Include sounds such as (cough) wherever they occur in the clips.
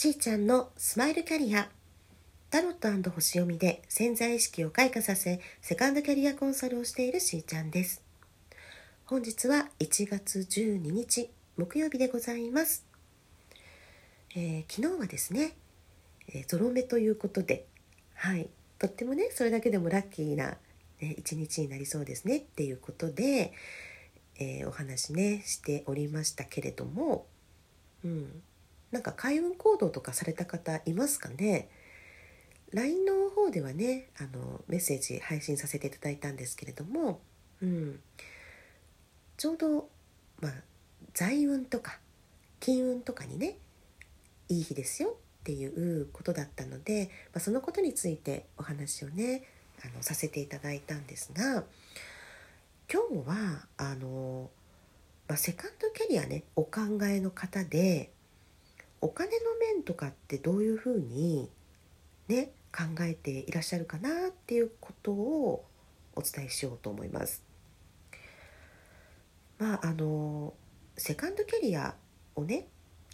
しーちゃんのスマイルキャリア。タロット星読みで潜在意識を開花させセカンドキャリアコンサルをしているしーちゃんです。本日は1月12日木曜日でございます、えー、昨日はですね、えー、ゾロ目ということではい。とってもねそれだけでもラッキーな、ね、一日になりそうですねっていうことで、えー、お話ねしておりましたけれどもうん。なんか開運行動とかされた方いますかね？LINE の方ではねあのメッセージ配信させていただいたんですけれども、うん、ちょうど、まあ、財運とか金運とかにねいい日ですよっていうことだったので、まあ、そのことについてお話をねあのさせていただいたんですが今日はあの、まあ、セカンドキャリアねお考えの方でお金の面とかってどういうふうにね考えていらっしゃるかなっていうことをお伝えしようと思います。まああのセカンドキャリアをね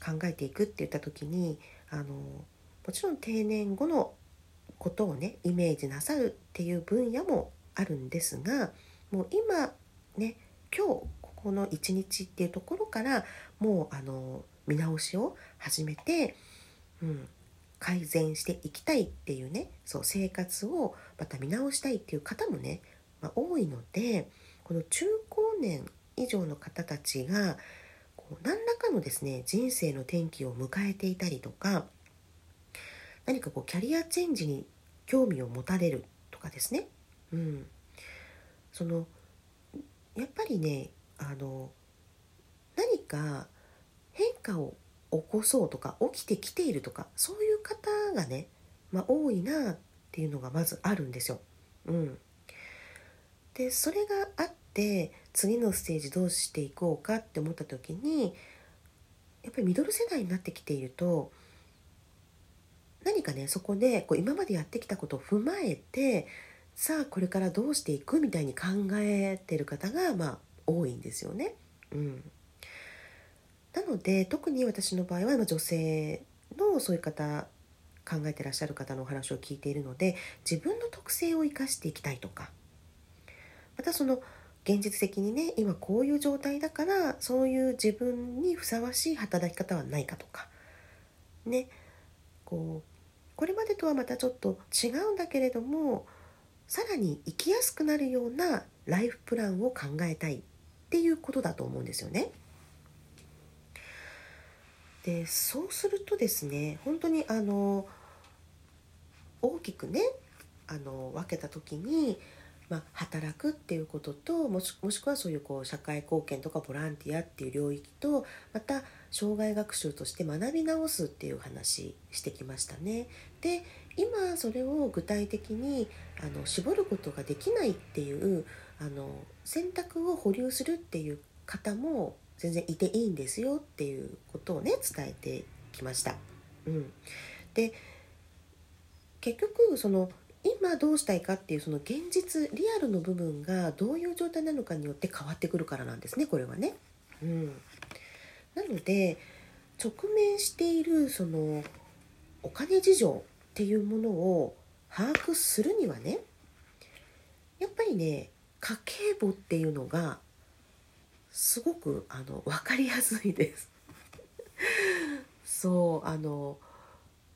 考えていくって言った時にあのもちろん定年後のことをねイメージなさるっていう分野もあるんですがもう今ね今日ここの一日っていうところからもうあの見直しを始めて、うん、改善していきたいっていうねそう生活をまた見直したいっていう方もね、まあ、多いのでこの中高年以上の方たちがこう何らかのですね人生の転機を迎えていたりとか何かこうキャリアチェンジに興味を持たれるとかですね、うん、そのやっぱりねあの何か変化を起こそうとか起きてきているとかそういう方がね、まあ、多いなっていうのがまずあるんですよ。うん、でそれがあって次のステージどうしていこうかって思った時にやっぱりミドル世代になってきていると何かねそこでこう今までやってきたことを踏まえてさあこれからどうしていくみたいに考えてる方がまあ多いんですよね。うん、なので特に私の場合は女性のそういう方考えてらっしゃる方のお話を聞いているので自分の特性を生かしていきたいとかまたその現実的にね今こういう状態だからそういう自分にふさわしい働き方はないかとかねこうこれまでとはまたちょっと違うんだけれどもさらに生きやすくなるようなライフプランを考えたいっていうことだと思うんですよね。でそうするとですね本当にあの大きくねあの分けた時に、まあ、働くっていうことともしもしくはそういうこう社会貢献とかボランティアっていう領域とまた障害学習として学び直すっていう話してきましたね。で今それを具体的にあの絞ることができないっていうあの選択を保留するっていう方も全然いていいんですよっていうことをね伝えてきました。うん、で結局その今どうしたいかっていうその現実リアルの部分がどういう状態なのかによって変わってくるからなんですねこれはね。うん、なので直面しているそのお金事情っていうものを把握するにはねやっぱりね家計簿っていうのがすごくあの分かりやすいです (laughs) そうあの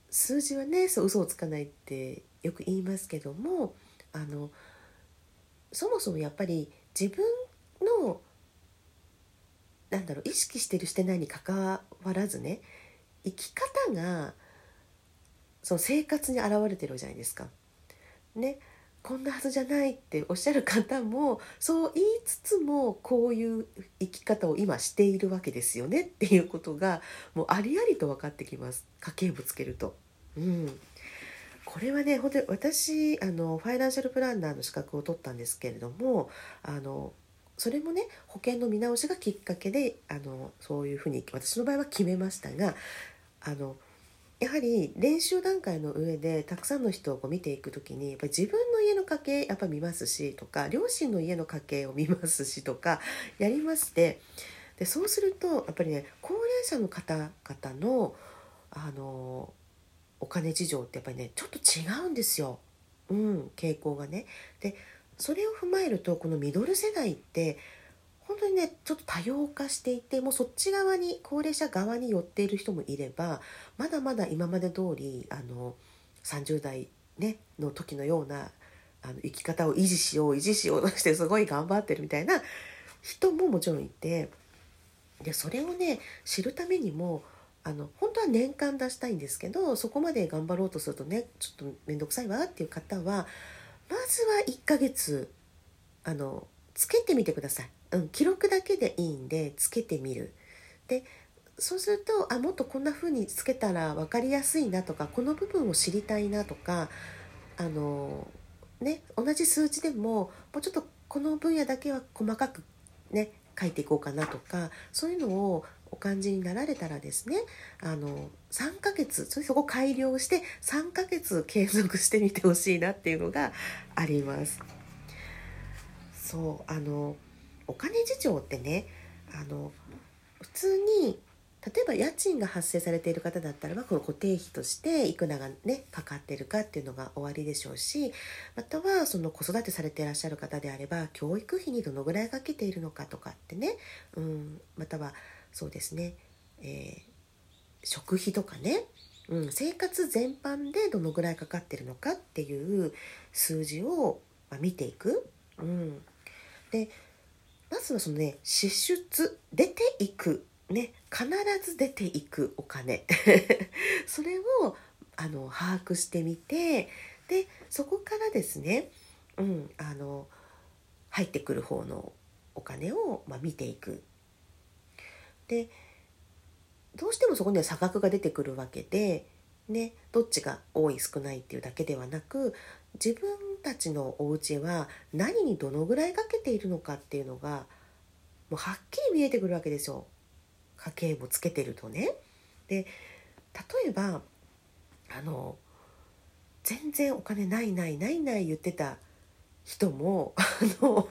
数字はねそう嘘をつかないってよく言いますけどもあのそもそもやっぱり自分のなんだろう意識してるしてないにかかわらずね生き方がその生活に現れてるじゃないですか。ねこんなはずじゃないっておっしゃる方もそう言いつつもこういう生き方を今しているわけですよねっていうことがもうありありと分かってきます家計簿つけると。うん、これはね本当に私あのファイナンシャルプランナーの資格を取ったんですけれどもあのそれもね保険の見直しがきっかけであのそういうふうに私の場合は決めましたがあのやはり練習段階の上でたくさんの人をこう見ていく時にやっぱ自分の家の家計やっぱ見ますしとか両親の家の家計を見ますしとかやりましてでそうするとやっぱりね高齢者の方々のあのお金事情ってやっぱりねちょっと違うんですよ、うん、傾向がね。でそれを踏まえるとこのミドル世代って本当にねちょっと多様化していてもうそっち側に高齢者側に寄っている人もいればまだまだ今まで通りあの30代、ね、の時のようなあの生き方を維持しよう維持しようとしてすごい頑張ってるみたいな人ももちろんいてでそれをね知るためにもあの本当は年間出したいんですけどそこまで頑張ろうとするとねちょっと面倒くさいわっていう方はまずは1ヶ月あのつけてみてください。うん、記録だけでいいんでつけてみる。でそうするとあもっとこんな風につけたら分かりやすいなとかこの部分を知りたいなとかあのね同じ数字でももうちょっとこの分野だけは細かくね書いていこうかなとかそういうのをお感じになられたらですねあの3ヶ月それそこ改良して3ヶ月継続してみてほしいなっていうのがあります。そうあのお金事情ってねあの普通に例えば家賃が発生されている方だったらばこの固定費としていくらがねかかってるかっていうのが終わりでしょうしまたはその子育てされていらっしゃる方であれば教育費にどのぐらいかけているのかとかってね、うん、またはそうですね、えー、食費とかね、うん、生活全般でどのぐらいかかってるのかっていう数字を、ま、見ていく。うん、でまずはそのね支出出ていくね必ず出ていくお金 (laughs) それをあの把握してみてでそこからですね、うん、あの入ってくる方のお金を、まあ、見ていく。でどうしてもそこには差額が出てくるわけで、ね、どっちが多い少ないっていうだけではなく自分たちのお家は何にどのぐらいかけているのかっていうのがもうはっきり見えてくるわけですよ家計簿つけてるとね。で例えばあの全然お金ないないないない言ってた人もあの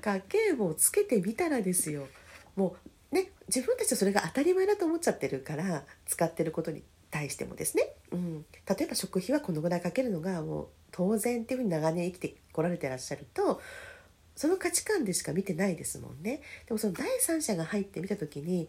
家計簿をつけてみたらですよもうね自分たちはそれが当たり前だと思っちゃってるから使ってることに対してもですね、うん、例えば食費はこのぐらいかけるのがもう当然っていうふうに長年生きてこられてらっしゃるとその価値観でしか見てないですもんね。でもその第三者が入ってみた時に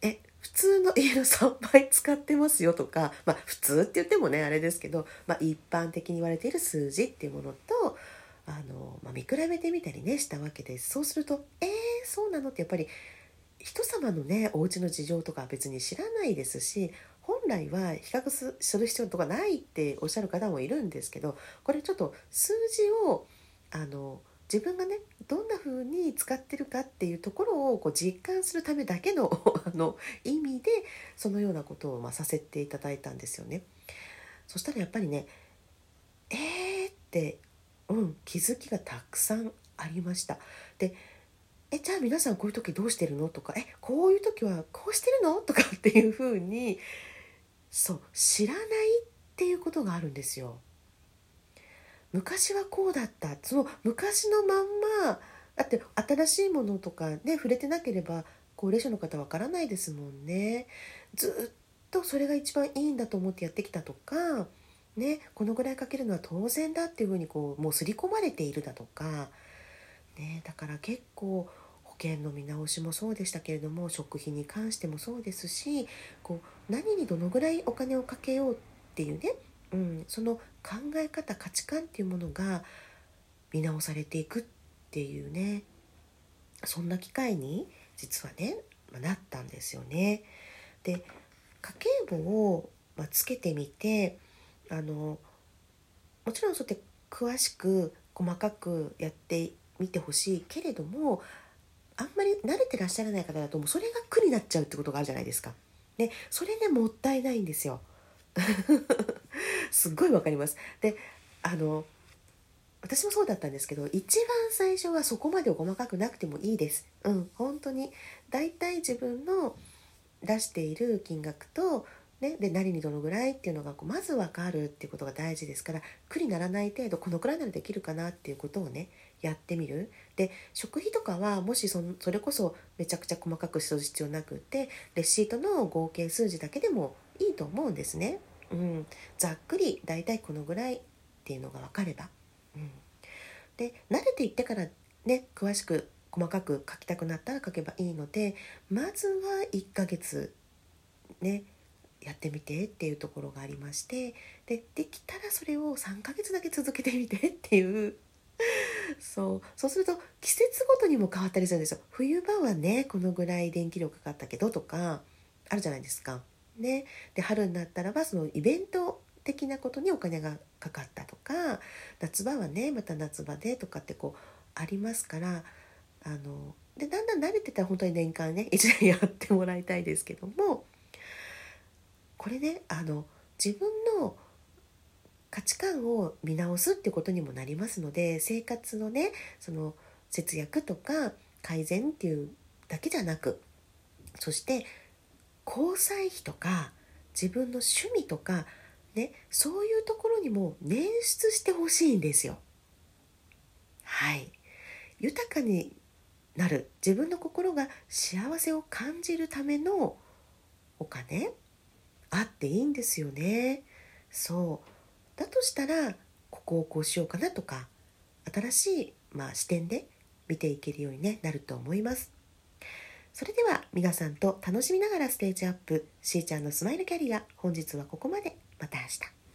え普通の家の3倍使ってますよとかまあ普通って言ってもねあれですけど、まあ、一般的に言われている数字っていうものとあの、まあ、見比べてみたりねしたわけです。そうするとえー、そうなのってやっぱり人様のねお家の事情とかは別に知らないですし来は比較する必要とかないっておっしゃる方もいるんですけどこれちょっと数字をあの自分がねどんな風に使ってるかっていうところをこう実感するためだけの (laughs) あの意味でそのようなことをまあさせていただいたんですよね。そしたらやっぱりねえーって、うん、気づきがたくさんありました。でえじゃあ皆さんこういう時どうしてるの？とかえこういう時はこうしてるの？とかっていうふうにそう知らないっていうことがあるんですよ。昔はこうだった。その昔のまんまだって新しいものとかね触れてなければ高齢者の方わからないですもんね。ずっとそれが一番いいんだと思ってやってきたとかねこのぐらいかけるのは当然だっていうふうにこうもう刷り込まれているだとか。ねだから結構保険の見直しもそうでしたけれども食費に関してもそうですしこう何にどのぐらいお金をかけようっていうねうん、その考え方価値観っていうものが見直されていくっていうねそんな機会に実はね、まあ、なったんですよね。で家計簿を、まあ、つけてみてあのもちろんそうやって詳しく細かくやってみてほしいけれどもあんまり慣れてらっしゃらない方だともうそれが苦になっちゃうってことがあるじゃないですか。ね、それねもったいないんですよ。(laughs) すっごいわかります。であの私もそうだったんですけど一番最初はそこまで細かくなくてもいいです。うん本当にだいたい自分の出している金額とね、で何にどのぐらいっていうのがこうまず分かるっていうことが大事ですから苦にならない程度このくらいならできるかなっていうことをねやってみるで食費とかはもしそそれこそめちゃくちゃ細かくする必要なくってレシートの合計数字だけでもいいと思うんですね。うん、ざっくり大体このぐらいっていうのが分かれば。うん、で慣れていってからね詳しく細かく書きたくなったら書けばいいのでまずは1ヶ月ねやってみてっていうところがありましてでできたらそれを3ヶ月だけ続けてみてっていう。(laughs) そう。そうすると季節ごとにも変わったりするんですよ。冬場はねこのぐらい電気量かかったけどとかあるじゃないですか。ね、で春になったらばそのイベント的なことにお金がかかったとか夏場はねまた夏場でとかってこうありますからあのでだんだん慣れてたら本当に年間ね1年やってもらいたいですけどもこれねあの自分の価値観を見直すってことにもなりますので生活のねその節約とか改善っていうだけじゃなくそして交際費とか自分の趣味とかねそういうところにも捻出してほしいんですよ。はい豊かになる自分の心が幸せを感じるためのお金あっていいんですよね。そうだとしたらここをこうしようかなとか新しい、まあ、視点で見ていけるように、ね、なると思います。それでは皆さんと楽しみながらステージアップしーちゃんのスマイルキャリア本日はここまでまた明日